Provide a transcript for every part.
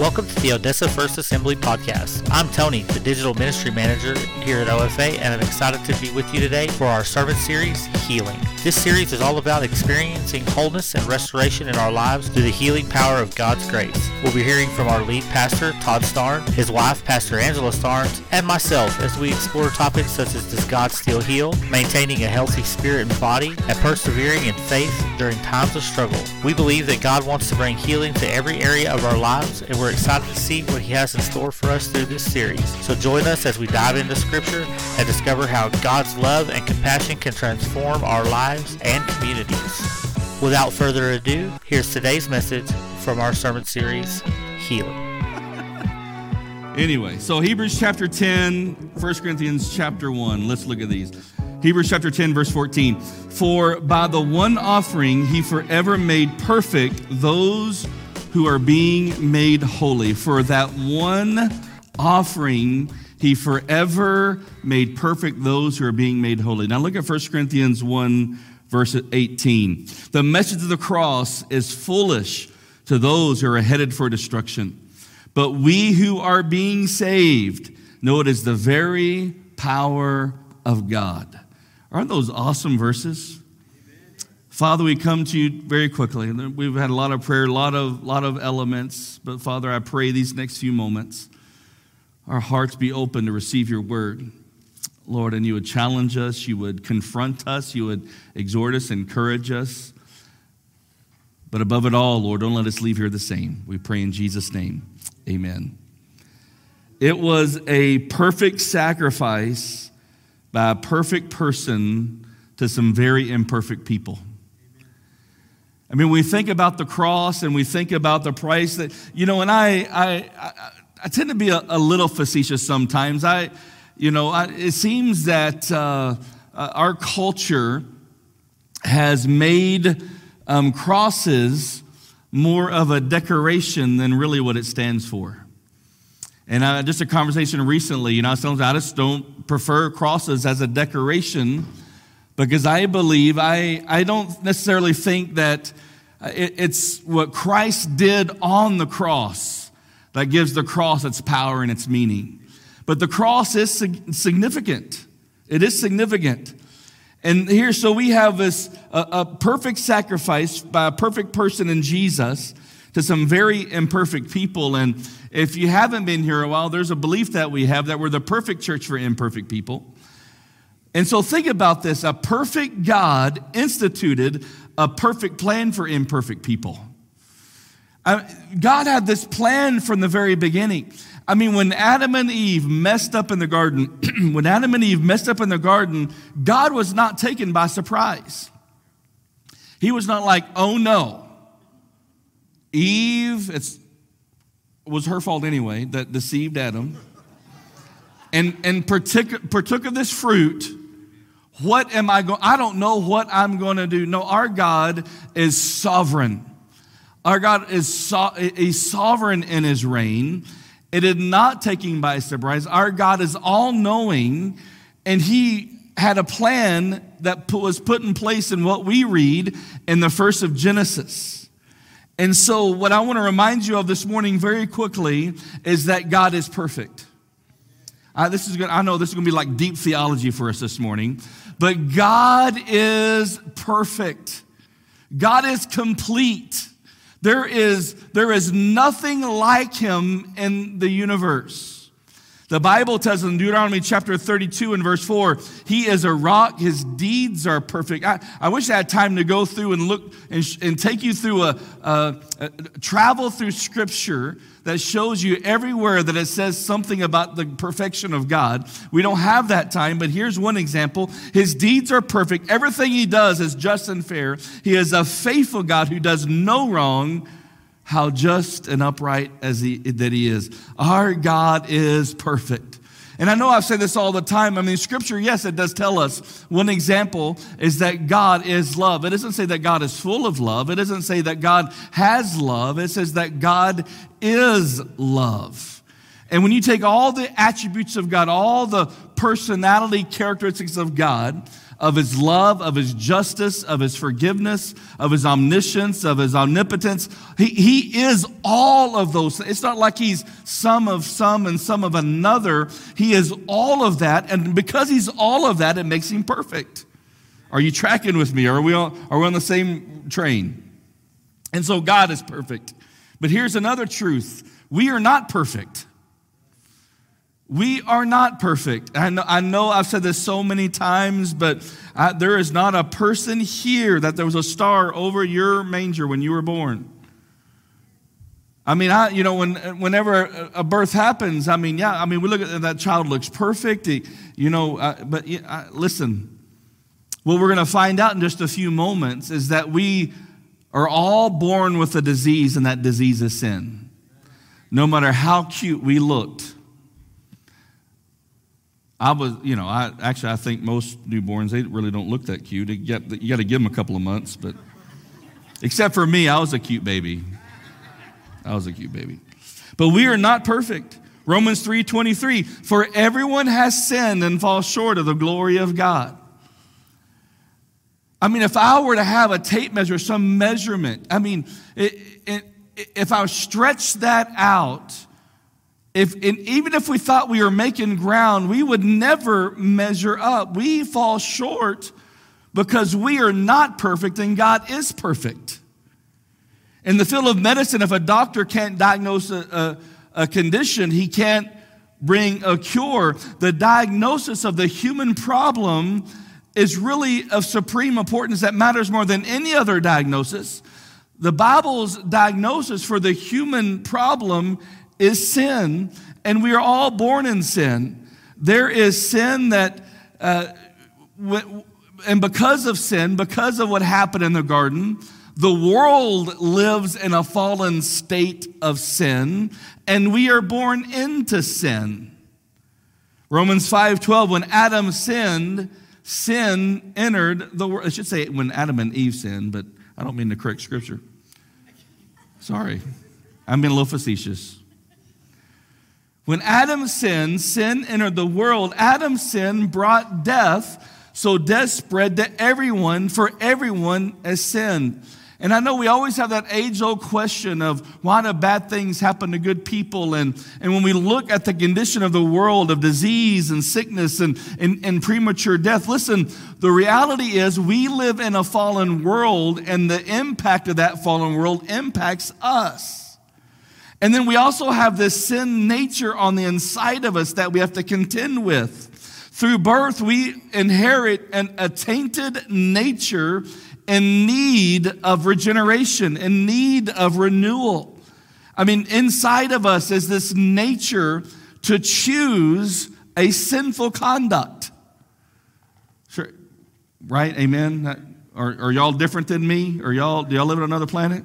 Welcome to the Odessa First Assembly podcast. I'm Tony, the digital ministry manager here at OFA, and I'm excited to be with you today for our sermon series, Healing. This series is all about experiencing wholeness and restoration in our lives through the healing power of God's grace. We'll be hearing from our lead pastor, Todd Starnes, his wife, Pastor Angela Starnes, and myself as we explore topics such as Does God Still Heal, maintaining a healthy spirit and body, and persevering in faith during times of struggle. We believe that God wants to bring healing to every area of our lives, and we're excited to see what He has in store for us through this series. So join us as we dive into Scripture and discover how God's love and compassion can transform our lives and communities. Without further ado, here's today's message from our sermon series, Healing. Anyway, so Hebrews chapter 10, 1 Corinthians chapter 1. Let's look at these. Hebrews chapter 10, verse 14. For by the one offering he forever made perfect those who are being made holy. For that one offering he forever made perfect those who are being made holy. Now look at 1 Corinthians 1, verse 18. The message of the cross is foolish to those who are headed for destruction. But we who are being saved know it is the very power of God. Aren't those awesome verses? Father, we come to you very quickly. We've had a lot of prayer, a lot of, lot of elements, but Father, I pray these next few moments, our hearts be open to receive your word. Lord, and you would challenge us, you would confront us, you would exhort us, encourage us. But above it all, Lord, don't let us leave here the same. We pray in Jesus' name. Amen. It was a perfect sacrifice by a perfect person to some very imperfect people. I mean, we think about the cross and we think about the price that, you know, and I, I, I, I tend to be a, a, little facetious sometimes. I, you know, I, it seems that uh, uh, our culture has made um, crosses more of a decoration than really what it stands for. And uh, just a conversation recently, you know, sometimes I just don't prefer crosses as a decoration because I believe, I, I don't necessarily think that uh, it, it's what Christ did on the cross that gives the cross its power and its meaning. But the cross is significant. It is significant. And here, so we have this a, a perfect sacrifice by a perfect person in Jesus to some very imperfect people. And if you haven't been here a while, there's a belief that we have that we're the perfect church for imperfect people. And so think about this a perfect God instituted a perfect plan for imperfect people. God had this plan from the very beginning. I mean, when Adam and Eve messed up in the garden, when Adam and Eve messed up in the garden, God was not taken by surprise. He was not like, oh no, Eve, it was her fault anyway that deceived Adam, and, and partook, partook of this fruit. What am I going? I don't know what I'm going to do. No, our God is sovereign. Our God is so, he's sovereign in his reign. It is not taking by surprise. Our God is all knowing, and He had a plan that was put in place in what we read in the first of Genesis. And so, what I want to remind you of this morning very quickly is that God is perfect. This is good. I know this is going to be like deep theology for us this morning, but God is perfect. God is complete. There is, there is nothing like him in the universe. The Bible tells in Deuteronomy chapter 32 and verse 4, he is a rock, his deeds are perfect. I, I wish I had time to go through and look and, and take you through a, a, a, travel through scripture that shows you everywhere that it says something about the perfection of God. We don't have that time, but here's one example. His deeds are perfect. Everything he does is just and fair. He is a faithful God who does no wrong how just and upright as he, that he is. Our God is perfect. And I know I've said this all the time. I mean, scripture, yes, it does tell us. One example is that God is love. It doesn't say that God is full of love. It doesn't say that God has love. It says that God is love. And when you take all the attributes of God, all the personality characteristics of God, of his love, of his justice, of his forgiveness, of his omniscience, of his omnipotence. He, he is all of those. It's not like he's some of some and some of another. He is all of that. And because he's all of that, it makes him perfect. Are you tracking with me? Are we, all, are we on the same train? And so God is perfect. But here's another truth we are not perfect. We are not perfect. I know, I know I've said this so many times, but I, there is not a person here that there was a star over your manger when you were born. I mean, I, you know, when, whenever a birth happens, I mean, yeah, I mean, we look at that child looks perfect, you know, uh, but uh, listen, what we're going to find out in just a few moments is that we are all born with a disease, and that disease is sin. No matter how cute we looked, I was, you know, I actually I think most newborns they really don't look that cute. You got, you got to give them a couple of months, but except for me, I was a cute baby. I was a cute baby. But we are not perfect. Romans 3:23, for everyone has sinned and falls short of the glory of God. I mean, if I were to have a tape measure, some measurement, I mean, it, it, if I stretch that out, if, even if we thought we were making ground, we would never measure up. We fall short because we are not perfect and God is perfect. In the field of medicine, if a doctor can't diagnose a, a, a condition, he can't bring a cure. The diagnosis of the human problem is really of supreme importance that matters more than any other diagnosis. The Bible's diagnosis for the human problem is sin, and we are all born in sin. There is sin that, uh, and because of sin, because of what happened in the garden, the world lives in a fallen state of sin, and we are born into sin. Romans 5:12 when Adam sinned, sin entered the world. I should say when Adam and Eve sinned, but I don't mean to correct scripture. Sorry. I'm being a little facetious. When Adam sinned, sin entered the world. Adam's sin brought death, so death spread to everyone, for everyone has sinned. And I know we always have that age old question of why do bad things happen to good people? And, and when we look at the condition of the world of disease and sickness and, and, and premature death, listen, the reality is we live in a fallen world, and the impact of that fallen world impacts us. And then we also have this sin nature on the inside of us that we have to contend with. Through birth, we inherit an, a tainted nature in need of regeneration, in need of renewal. I mean, inside of us is this nature to choose a sinful conduct. Sure, right? Amen. Are, are y'all different than me? Are y'all, do y'all live on another planet?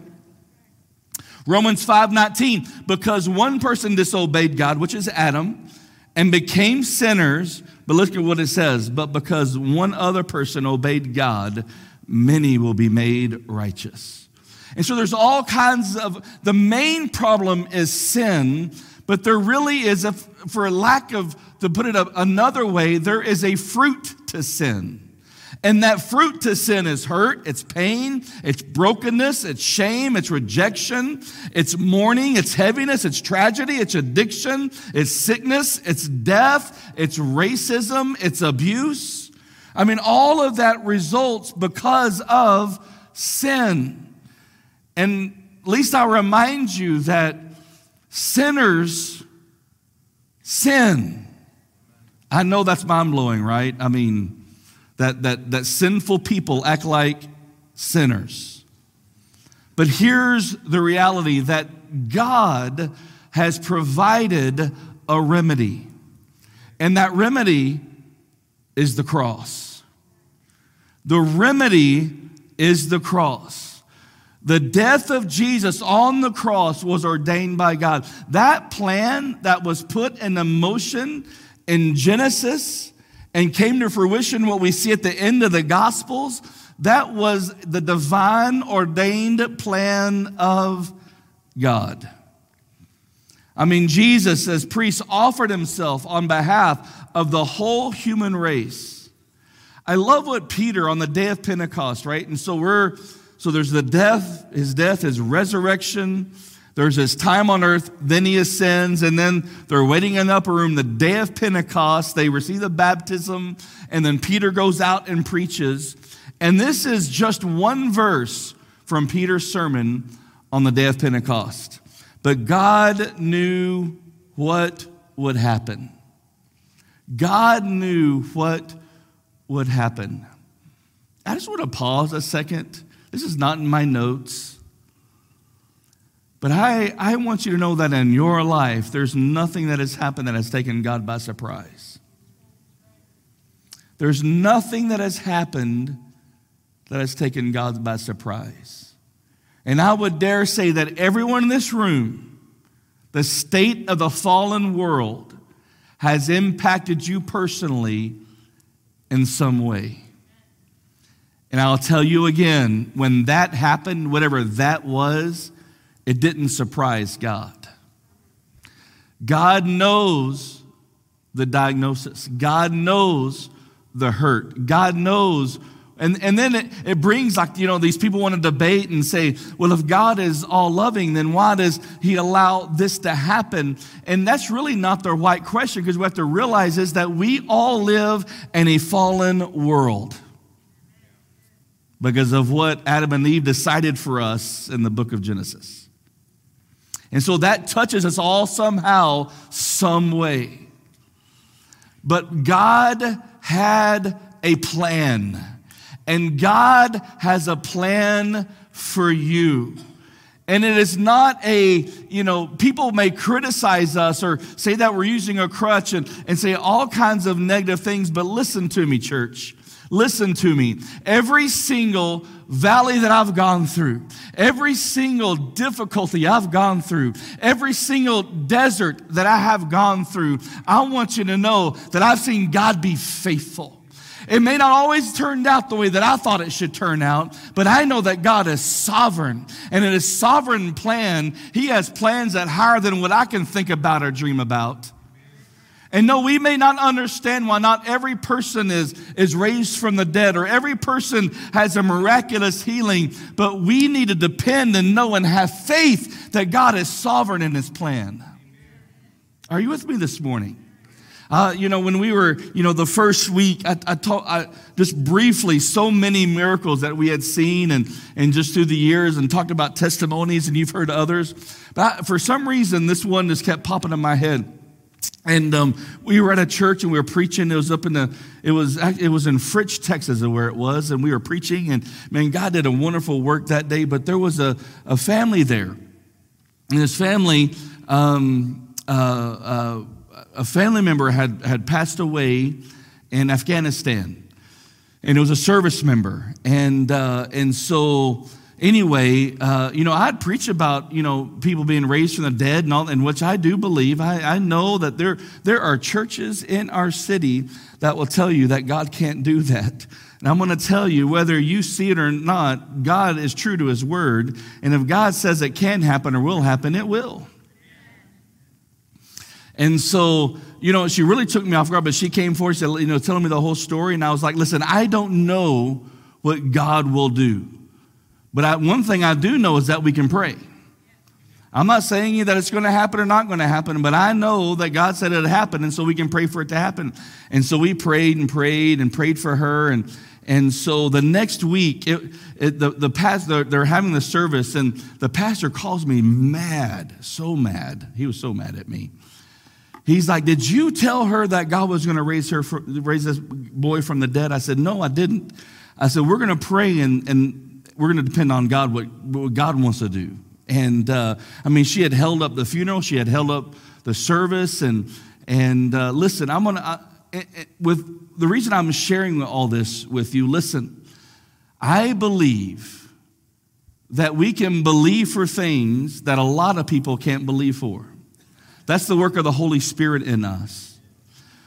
Romans 5:19 because one person disobeyed God which is Adam and became sinners but look at what it says but because one other person obeyed God many will be made righteous. And so there's all kinds of the main problem is sin but there really is a for a lack of to put it another way there is a fruit to sin. And that fruit to sin is hurt, it's pain, it's brokenness, it's shame, it's rejection, it's mourning, it's heaviness, it's tragedy, it's addiction, it's sickness, it's death, it's racism, it's abuse. I mean, all of that results because of sin. And at least I'll remind you that sinners sin. I know that's mind blowing, right? I mean, that, that, that sinful people act like sinners. But here's the reality that God has provided a remedy, and that remedy is the cross. The remedy is the cross. The death of Jesus on the cross was ordained by God. That plan that was put in motion in Genesis and came to fruition what we see at the end of the Gospels, that was the divine ordained plan of God. I mean, Jesus, as priest, offered himself on behalf of the whole human race. I love what Peter on the day of Pentecost, right? And so we're, so there's the death, his death, his resurrection. There's his time on earth, then he ascends, and then they're waiting in the upper room the day of Pentecost. They receive the baptism, and then Peter goes out and preaches. And this is just one verse from Peter's sermon on the day of Pentecost. But God knew what would happen. God knew what would happen. I just want to pause a second. This is not in my notes. But I, I want you to know that in your life, there's nothing that has happened that has taken God by surprise. There's nothing that has happened that has taken God by surprise. And I would dare say that everyone in this room, the state of the fallen world, has impacted you personally in some way. And I'll tell you again, when that happened, whatever that was, it didn't surprise God. God knows the diagnosis, God knows the hurt, God knows. And, and then it, it brings, like, you know, these people want to debate and say, well, if God is all loving, then why does He allow this to happen? And that's really not the right question because we have to realize is that we all live in a fallen world because of what Adam and Eve decided for us in the book of Genesis. And so that touches us all somehow, some way. But God had a plan, and God has a plan for you. And it is not a, you know, people may criticize us or say that we're using a crutch and, and say all kinds of negative things, but listen to me, church. Listen to me. Every single valley that I've gone through, every single difficulty I've gone through, every single desert that I have gone through, I want you to know that I've seen God be faithful. It may not always turn out the way that I thought it should turn out, but I know that God is sovereign. And in his sovereign plan, he has plans that higher than what I can think about or dream about. And no, we may not understand why not every person is, is raised from the dead or every person has a miraculous healing, but we need to depend and know and have faith that God is sovereign in his plan. Are you with me this morning? Uh, you know, when we were, you know, the first week, I, I, I just briefly so many miracles that we had seen and, and just through the years and talked about testimonies and you've heard others. But I, for some reason, this one just kept popping in my head. And um, we were at a church and we were preaching. It was up in the, it was, it was in Fritch, Texas, where it was. And we were preaching, and man, God did a wonderful work that day. But there was a, a family there, and this family, um, uh, uh, a family member had had passed away in Afghanistan, and it was a service member, and uh, and so anyway, uh, you know, I'd preach about, you know, people being raised from the dead and all, and which I do believe. I, I know that there, there are churches in our city that will tell you that God can't do that. And I'm going to tell you, whether you see it or not, God is true to his word. And if God says it can happen or will happen, it will. And so, you know, she really took me off guard, but she came forward, said, you know, telling me the whole story. And I was like, listen, I don't know what God will do. But I, one thing I do know is that we can pray. I'm not saying that it's going to happen or not going to happen, but I know that God said it'd happen, and so we can pray for it to happen. And so we prayed and prayed and prayed for her, and and so the next week, it, it, the the pastor they're having the service, and the pastor calls me mad, so mad. He was so mad at me. He's like, "Did you tell her that God was going to raise her, for, raise this boy from the dead?" I said, "No, I didn't." I said, "We're going to pray and and." We're going to depend on God, what, what God wants to do. And uh, I mean, she had held up the funeral, she had held up the service. And, and uh, listen, I'm going to, with the reason I'm sharing all this with you, listen, I believe that we can believe for things that a lot of people can't believe for. That's the work of the Holy Spirit in us.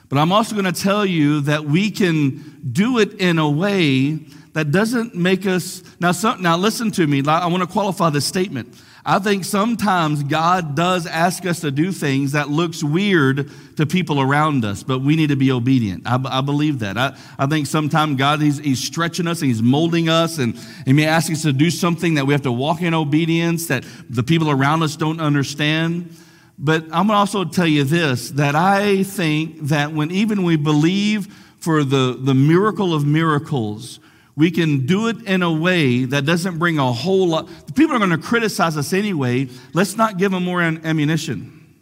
But I'm also going to tell you that we can do it in a way that doesn't make us now some, now listen to me i want to qualify this statement I think sometimes God does ask us to do things that looks weird to people around us, but we need to be obedient. I, I believe that. I, I think sometimes God, he's, he's stretching us and He's molding us, and He may ask us to do something that we have to walk in obedience that the people around us don't understand. But I'm going to also tell you this that I think that when even we believe for the, the miracle of miracles, we can do it in a way that doesn't bring a whole lot. People are going to criticize us anyway. Let's not give them more ammunition.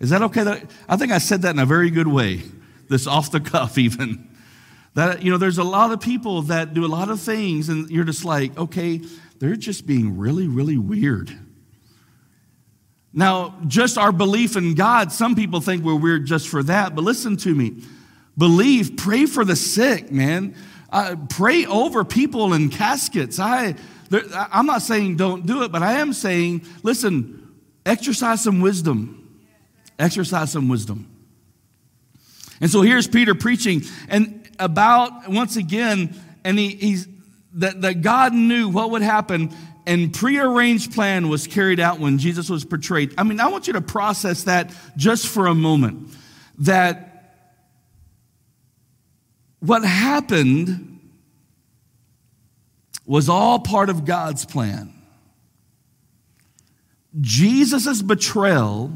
Is that okay? I think I said that in a very good way, this off the cuff, even. That, you know, there's a lot of people that do a lot of things, and you're just like, okay, they're just being really, really weird. Now, just our belief in God, some people think we're weird just for that, but listen to me. Believe, pray for the sick, man. Uh, pray over people in caskets. I, I'm not saying don't do it, but I am saying, listen, exercise some wisdom. Exercise some wisdom. And so here's Peter preaching, and about once again, and he, he's that, that God knew what would happen, and prearranged plan was carried out when Jesus was portrayed. I mean, I want you to process that just for a moment. That what happened was all part of God's plan. Jesus' betrayal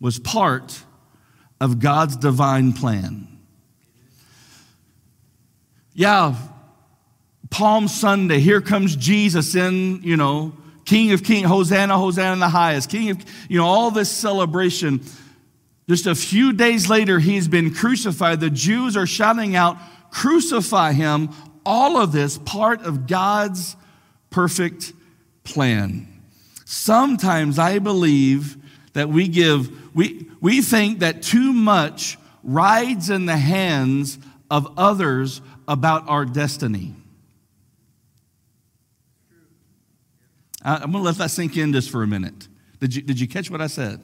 was part of God's divine plan. Yeah, Palm Sunday, here comes Jesus in, you know, King of Kings, Hosanna, Hosanna in the highest, King of, you know, all this celebration. Just a few days later, he's been crucified. The Jews are shouting out, Crucify him. All of this part of God's perfect plan. Sometimes I believe that we give, we, we think that too much rides in the hands of others about our destiny. I'm going to let that sink in just for a minute. Did you, did you catch what I said?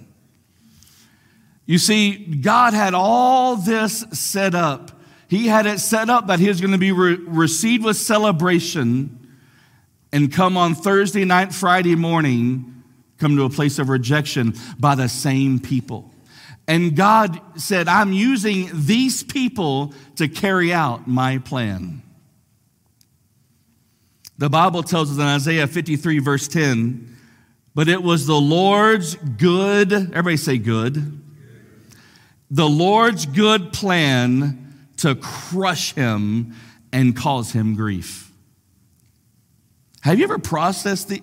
You see, God had all this set up. He had it set up that he was going to be re- received with celebration and come on Thursday night, Friday morning, come to a place of rejection by the same people. And God said, I'm using these people to carry out my plan. The Bible tells us in Isaiah 53, verse 10, but it was the Lord's good, everybody say good the Lord's good plan to crush him and cause him grief. Have you ever processed the.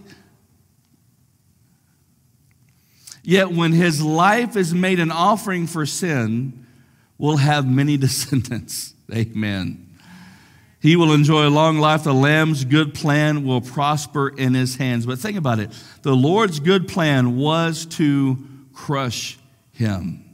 Yet when his life is made an offering for sin, will have many descendants. Amen. He will enjoy a long life. The Lamb's good plan will prosper in his hands. But think about it the Lord's good plan was to crush him.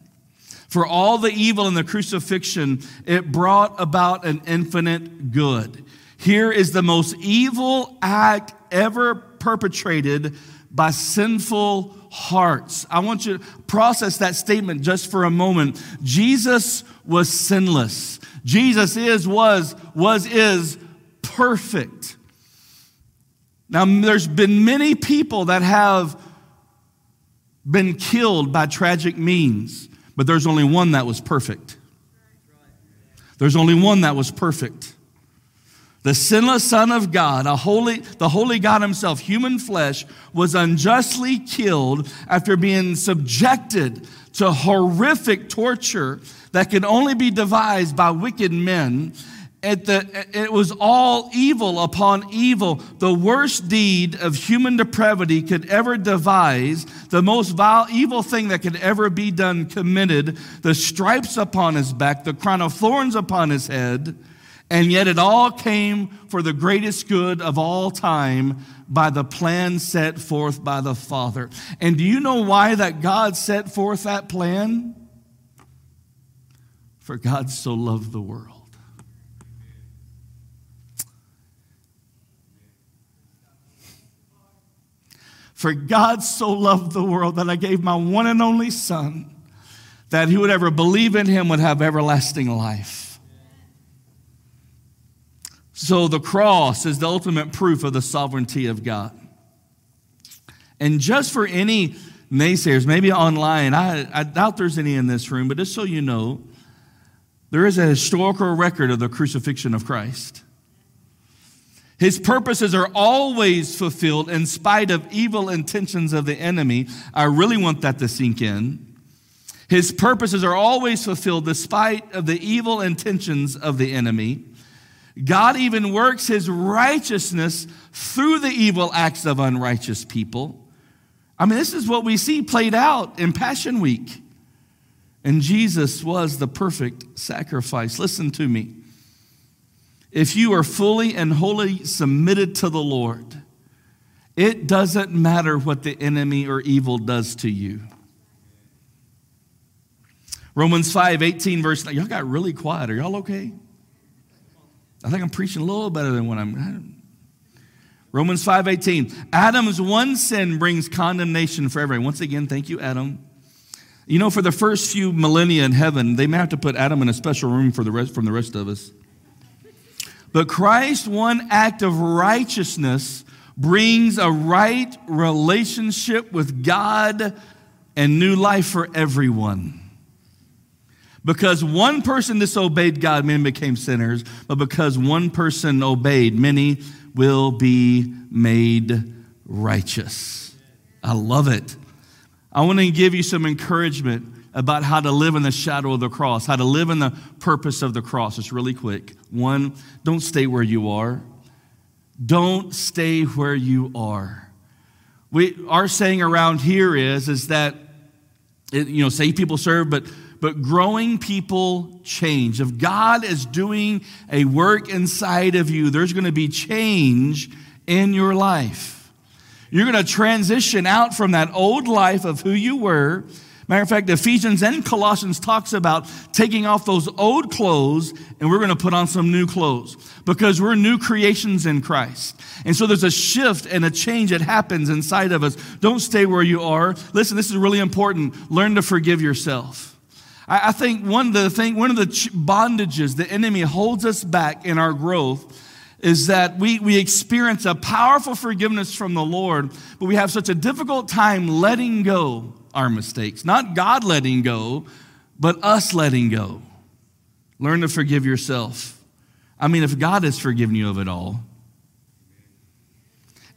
For all the evil in the crucifixion, it brought about an infinite good. Here is the most evil act ever perpetrated by sinful hearts. I want you to process that statement just for a moment. Jesus was sinless. Jesus is, was, was, is perfect. Now, there's been many people that have been killed by tragic means. But there's only one that was perfect. There's only one that was perfect. The sinless Son of God, a holy, the holy God Himself, human flesh, was unjustly killed after being subjected to horrific torture that could only be devised by wicked men it, the, it was all evil upon evil. The worst deed of human depravity could ever devise, the most vile, evil thing that could ever be done, committed, the stripes upon his back, the crown of thorns upon his head, and yet it all came for the greatest good of all time by the plan set forth by the Father. And do you know why that God set forth that plan? For God so loved the world For God so loved the world that I gave my one and only Son, that who would ever believe in him would have everlasting life. So the cross is the ultimate proof of the sovereignty of God. And just for any naysayers, maybe online, I, I doubt there's any in this room, but just so you know, there is a historical record of the crucifixion of Christ. His purposes are always fulfilled in spite of evil intentions of the enemy. I really want that to sink in. His purposes are always fulfilled despite of the evil intentions of the enemy. God even works his righteousness through the evil acts of unrighteous people. I mean, this is what we see played out in Passion Week. And Jesus was the perfect sacrifice. Listen to me. If you are fully and wholly submitted to the Lord, it doesn't matter what the enemy or evil does to you. Romans 5 18, verse 9. Y'all got really quiet. Are y'all okay? I think I'm preaching a little better than what I'm. Romans 5 18. Adam's one sin brings condemnation for everyone. Once again, thank you, Adam. You know, for the first few millennia in heaven, they may have to put Adam in a special room for the rest, from the rest of us. But Christ's one act of righteousness brings a right relationship with God and new life for everyone. Because one person disobeyed God, many became sinners, but because one person obeyed, many will be made righteous. I love it. I want to give you some encouragement about how to live in the shadow of the cross, how to live in the purpose of the cross. It's really quick. One, don't stay where you are. Don't stay where you are. We, our saying around here is, is that, you know, save people serve, but but growing people change. If God is doing a work inside of you, there's going to be change in your life. You're going to transition out from that old life of who you were. Matter of fact, Ephesians and Colossians talks about taking off those old clothes and we're going to put on some new clothes because we're new creations in Christ. And so there's a shift and a change that happens inside of us. Don't stay where you are. Listen, this is really important. Learn to forgive yourself. I, think one of the thing, one of the bondages the enemy holds us back in our growth is that we, we experience a powerful forgiveness from the Lord, but we have such a difficult time letting go our mistakes. Not God letting go, but us letting go. Learn to forgive yourself. I mean, if God has forgiven you of it all,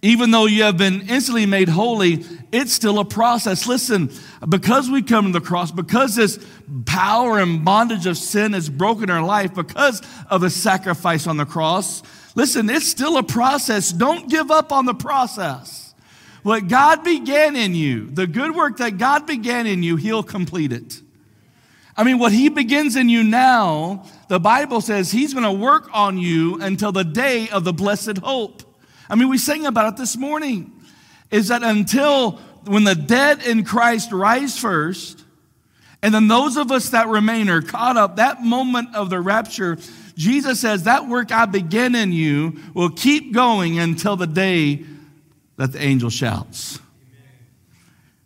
even though you have been instantly made holy, it's still a process. Listen, because we come to the cross, because this power and bondage of sin is broken our life, because of the sacrifice on the cross, listen, it's still a process. Don't give up on the process. What God began in you, the good work that God began in you, He'll complete it. I mean, what He begins in you now, the Bible says He's going to work on you until the day of the blessed hope. I mean, we sang about it this morning. Is that until when the dead in Christ rise first, and then those of us that remain are caught up, that moment of the rapture, Jesus says, That work I begin in you will keep going until the day that the angel shouts.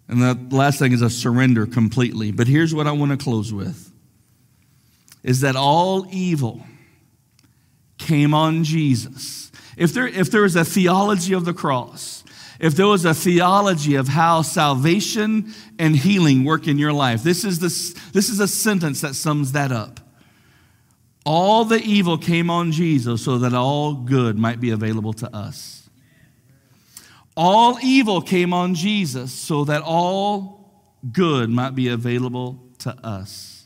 And the last thing is a surrender completely. But here's what I want to close with is that all evil came on Jesus if there, if there was a theology of the cross, if there was a theology of how salvation and healing work in your life, this is, the, this is a sentence that sums that up. All the evil came on Jesus so that all good might be available to us. All evil came on Jesus so that all good might be available to us.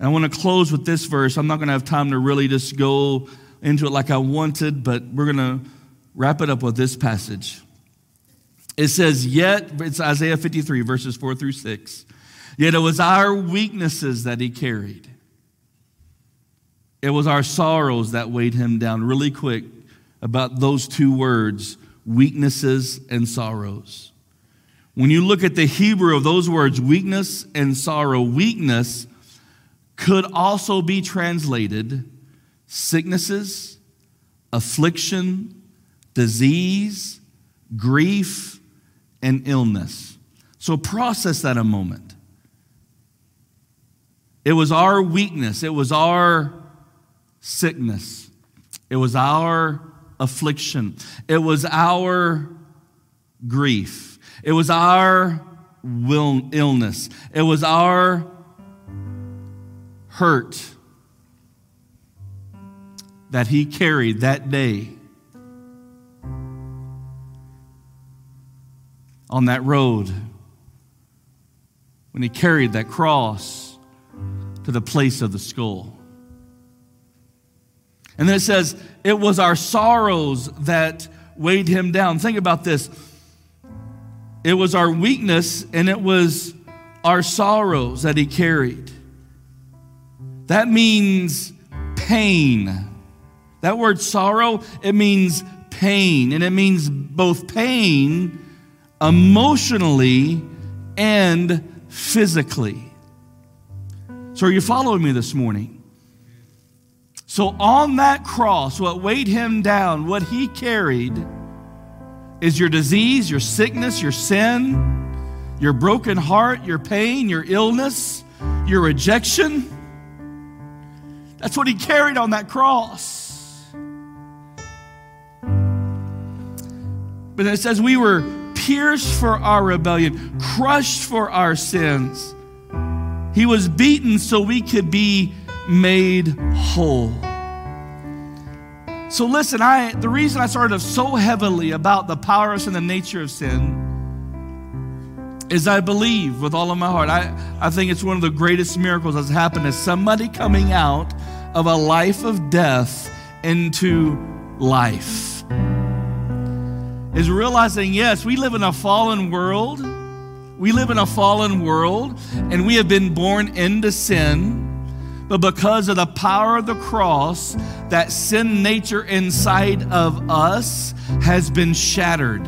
And I want to close with this verse. I'm not going to have time to really just go into it like I wanted, but we're going to wrap it up with this passage. It says, Yet, it's Isaiah 53, verses 4 through 6. Yet it was our weaknesses that he carried. It was our sorrows that weighed him down. Really quick about those two words weaknesses and sorrows. When you look at the Hebrew of those words, weakness and sorrow, weakness could also be translated sicknesses, affliction, disease, grief, and illness. So process that a moment. It was our weakness, it was our sickness, it was our affliction, it was our grief. It was our will, illness. It was our hurt that he carried that day on that road when he carried that cross to the place of the skull. And then it says, it was our sorrows that weighed him down. Think about this. It was our weakness and it was our sorrows that he carried. That means pain. That word sorrow, it means pain. And it means both pain emotionally and physically. So, are you following me this morning? So, on that cross, what weighed him down, what he carried, is your disease, your sickness, your sin, your broken heart, your pain, your illness, your rejection. That's what he carried on that cross. But it says we were pierced for our rebellion, crushed for our sins. He was beaten so we could be made whole. So listen, I the reason I started so heavily about the power and the nature of sin is I believe with all of my heart. I, I think it's one of the greatest miracles that's happened is somebody coming out of a life of death into life is realizing yes, we live in a fallen world. We live in a fallen world, and we have been born into sin. But because of the power of the cross, that sin nature inside of us has been shattered,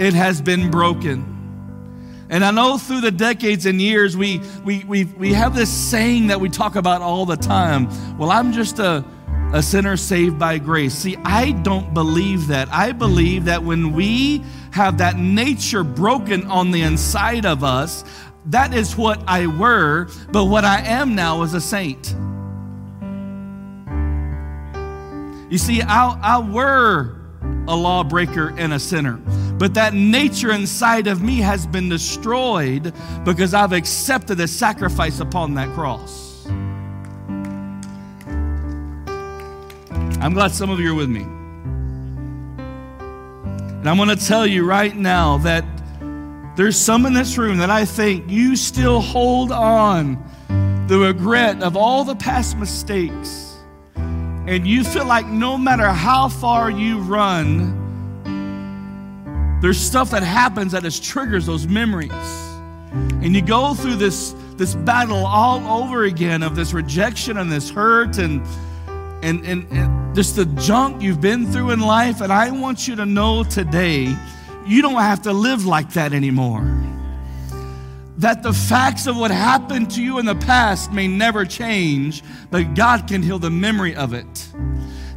it has been broken. And I know through the decades and years, we, we, we, we have this saying that we talk about all the time. Well, I'm just a, a sinner saved by grace. See, I don't believe that. I believe that when we have that nature broken on the inside of us, that is what I were, but what I am now is a saint. You see, I, I were a lawbreaker and a sinner, but that nature inside of me has been destroyed because I've accepted the sacrifice upon that cross. I'm glad some of you are with me. And I'm going to tell you right now that there's some in this room that I think you still hold on the regret of all the past mistakes. And you feel like no matter how far you run, there's stuff that happens that just triggers those memories. And you go through this, this battle all over again of this rejection and this hurt and and, and, and just the junk you've been through in life. And I want you to know today, you don't have to live like that anymore. That the facts of what happened to you in the past may never change, but God can heal the memory of it.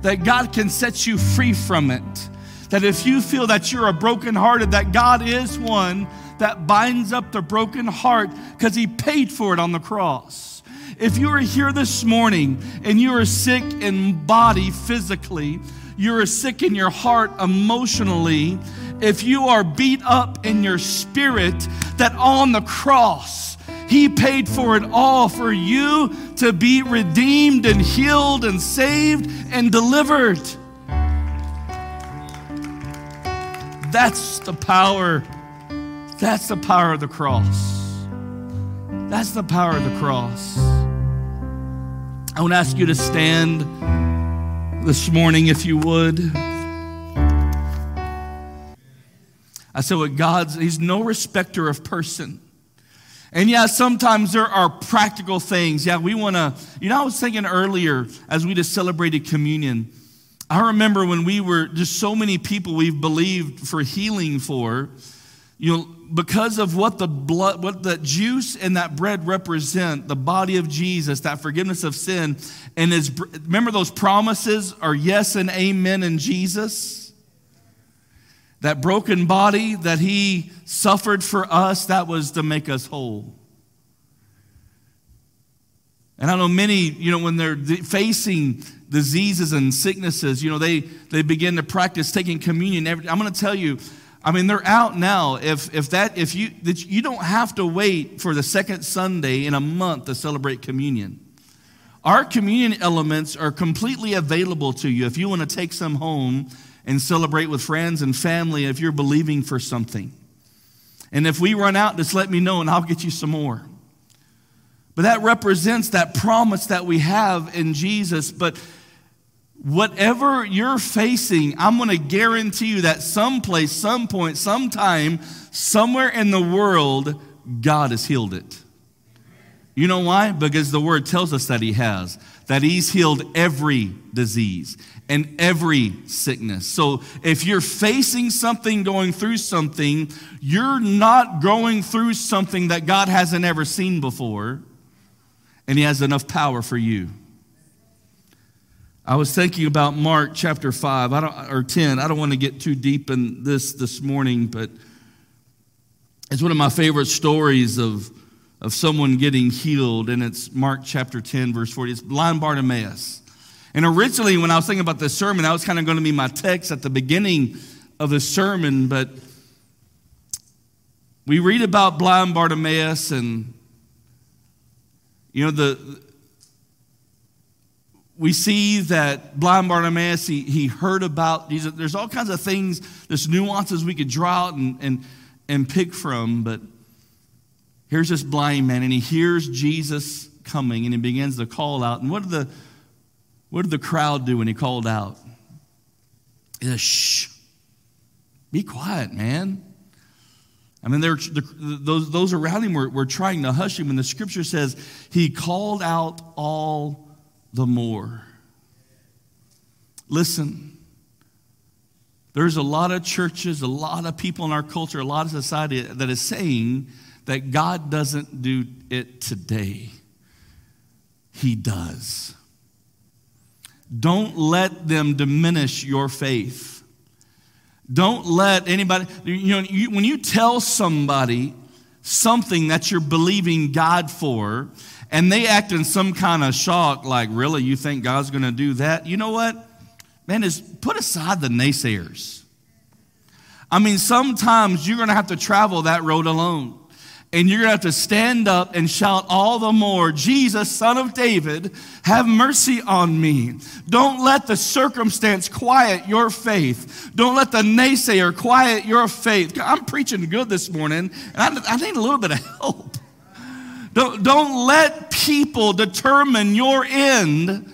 That God can set you free from it. That if you feel that you're a brokenhearted, that God is one that binds up the broken heart because He paid for it on the cross. If you are here this morning and you are sick in body physically, you are sick in your heart emotionally, if you are beat up in your spirit, that on the cross, He paid for it all for you to be redeemed and healed and saved and delivered. That's the power. That's the power of the cross. That's the power of the cross. I want to ask you to stand this morning, if you would. I said, what God's, He's no respecter of person. And yeah, sometimes there are practical things. Yeah, we want to, you know, I was thinking earlier as we just celebrated communion. I remember when we were just so many people we've believed for healing for, you know, because of what the blood, what the juice and that bread represent, the body of Jesus, that forgiveness of sin, and his remember those promises are yes and amen in Jesus. That broken body that he suffered for us, that was to make us whole. And I know many, you know, when they're facing diseases and sicknesses, you know, they, they begin to practice taking communion. Every, I'm going to tell you, I mean, they're out now. If, if that, if you, that you don't have to wait for the second Sunday in a month to celebrate communion. Our communion elements are completely available to you if you want to take some home and celebrate with friends and family if you're believing for something. And if we run out, just let me know and I'll get you some more. But that represents that promise that we have in Jesus. But whatever you're facing, I'm going to guarantee you that someplace, some point, sometime, somewhere in the world, God has healed it. You know why? Because the word tells us that He has, that He's healed every disease and every sickness. So if you're facing something, going through something, you're not going through something that God hasn't ever seen before, and He has enough power for you. I was thinking about Mark chapter 5 I don't, or 10. I don't want to get too deep in this this morning, but it's one of my favorite stories of, of someone getting healed, and it's Mark chapter 10, verse 40. It's blind Bartimaeus. And originally, when I was thinking about this sermon, that was kind of going to be my text at the beginning of the sermon, but we read about blind Bartimaeus, and you know, the we see that blind Bartimaeus, he, he heard about these. There's all kinds of things, there's nuances we could draw out and, and, and pick from, but here's this blind man, and he hears Jesus coming, and he begins to call out. And what did the, what did the crowd do when he called out? He said, shh, be quiet, man. I mean, the, those, those around him were, were trying to hush him, and the scripture says he called out all the more. Listen, there's a lot of churches, a lot of people in our culture, a lot of society that is saying that God doesn't do it today. He does. Don't let them diminish your faith. Don't let anybody, you know, you, when you tell somebody something that you're believing God for, and they act in some kind of shock, like, really, you think God's going to do that? You know what? Man, is put aside the naysayers. I mean, sometimes you're going to have to travel that road alone. And you're going to have to stand up and shout all the more, Jesus, son of David, have mercy on me. Don't let the circumstance quiet your faith. Don't let the naysayer quiet your faith. I'm preaching good this morning, and I, I need a little bit of help. Don't, don't let people determine your end.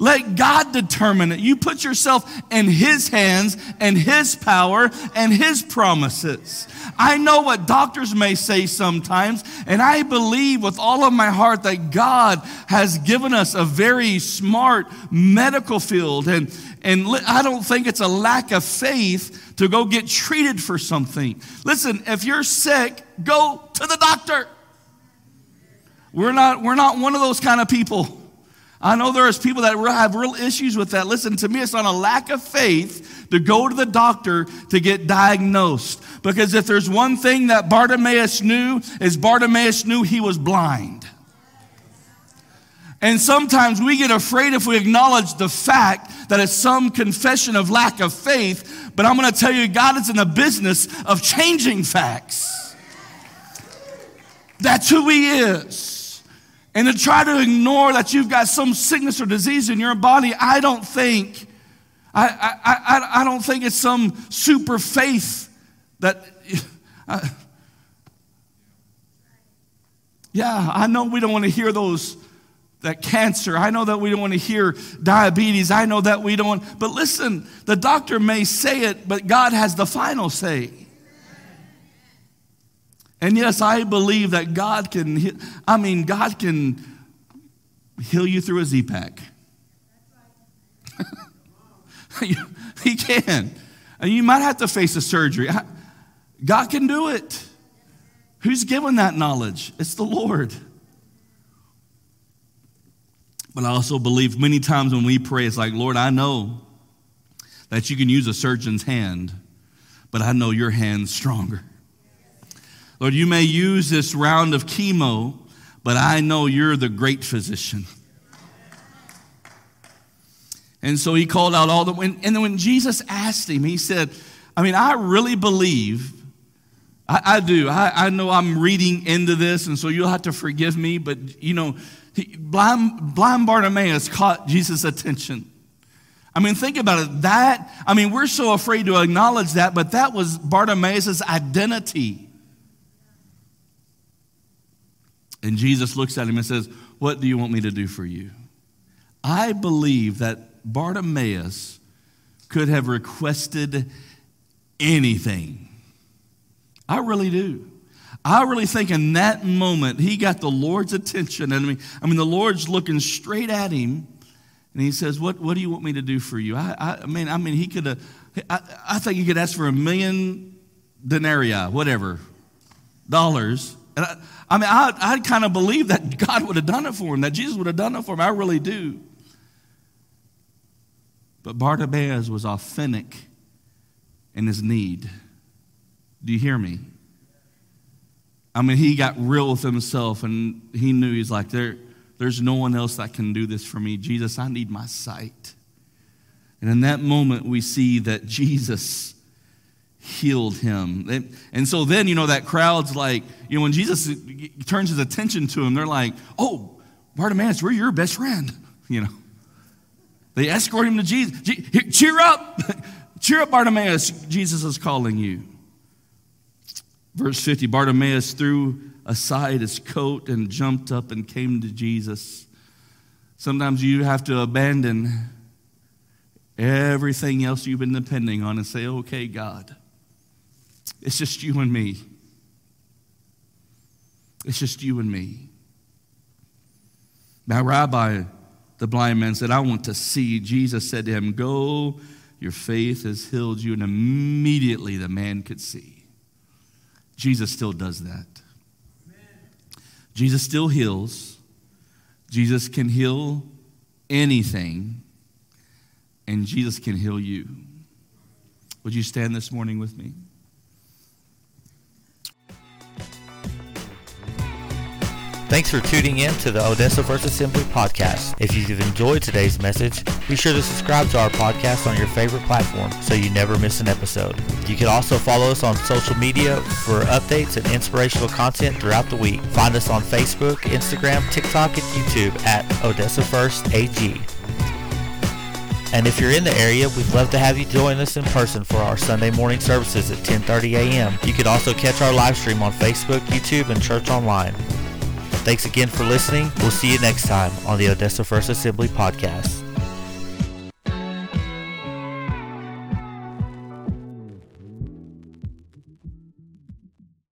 Let God determine it. You put yourself in His hands and His power and His promises. I know what doctors may say sometimes, and I believe with all of my heart that God has given us a very smart medical field. And, and I don't think it's a lack of faith to go get treated for something. Listen, if you're sick, go to the doctor. We're not, we're not one of those kind of people. I know there's people that have real issues with that. Listen, to me, it's on a lack of faith to go to the doctor to get diagnosed. Because if there's one thing that Bartimaeus knew, is Bartimaeus knew he was blind. And sometimes we get afraid if we acknowledge the fact that it's some confession of lack of faith. But I'm going to tell you, God is in the business of changing facts. That's who He is. And to try to ignore that you've got some sickness or disease in your body, I don't think, I, I, I, I don't think it's some super faith that, I, yeah, I know we don't want to hear those, that cancer. I know that we don't want to hear diabetes. I know that we don't want, but listen, the doctor may say it, but God has the final say. And yes, I believe that God can, I mean, God can heal you through a Z pack. he can. And you might have to face a surgery. God can do it. Who's given that knowledge? It's the Lord. But I also believe many times when we pray, it's like, Lord, I know that you can use a surgeon's hand, but I know your hand's stronger. Lord, you may use this round of chemo, but I know you're the great physician. And so he called out all the, and then when Jesus asked him, he said, I mean, I really believe, I, I do. I, I know I'm reading into this, and so you'll have to forgive me, but you know, he, blind, blind Bartimaeus caught Jesus' attention. I mean, think about it. That, I mean, we're so afraid to acknowledge that, but that was Bartimaeus' identity. And Jesus looks at him and says, What do you want me to do for you? I believe that Bartimaeus could have requested anything. I really do. I really think in that moment he got the Lord's attention. And I mean, I mean the Lord's looking straight at him, and he says, "What, what do you want me to do for you?" I, I, I mean, I mean, he could have. I, I think he could ask for a million denarii, whatever, dollars. And I, I mean, I, I kind of believe that God would have done it for him, that Jesus would have done it for him. I really do. But Bartimaeus was authentic in his need. Do you hear me? I mean, he got real with himself and he knew he's like, there, there's no one else that can do this for me. Jesus, I need my sight. And in that moment, we see that Jesus healed him. And, so then, you know, that crowd's like, you know, when Jesus turns his attention to him, they're like, oh, Bartimaeus, we're your best friend, you know. They escort him to Jesus. Cheer up! Cheer up, Bartimaeus. Jesus is calling you. Verse 50 Bartimaeus threw aside his coat and jumped up and came to Jesus. Sometimes you have to abandon everything else you've been depending on and say, okay, God, it's just you and me. It's just you and me. Now, Rabbi, the blind man said, I want to see. Jesus said to him, Go, your faith has healed you. And immediately the man could see. Jesus still does that. Jesus still heals. Jesus can heal anything, and Jesus can heal you. Would you stand this morning with me? Thanks for tuning in to the Odessa First Assembly podcast. If you've enjoyed today's message, be sure to subscribe to our podcast on your favorite platform so you never miss an episode. You can also follow us on social media for updates and inspirational content throughout the week. Find us on Facebook, Instagram, TikTok, and YouTube at Odessa First AG. And if you're in the area, we'd love to have you join us in person for our Sunday morning services at 10:30 a.m. You can also catch our live stream on Facebook, YouTube, and Church Online. Thanks again for listening. We'll see you next time on the Odessa First Assembly podcast.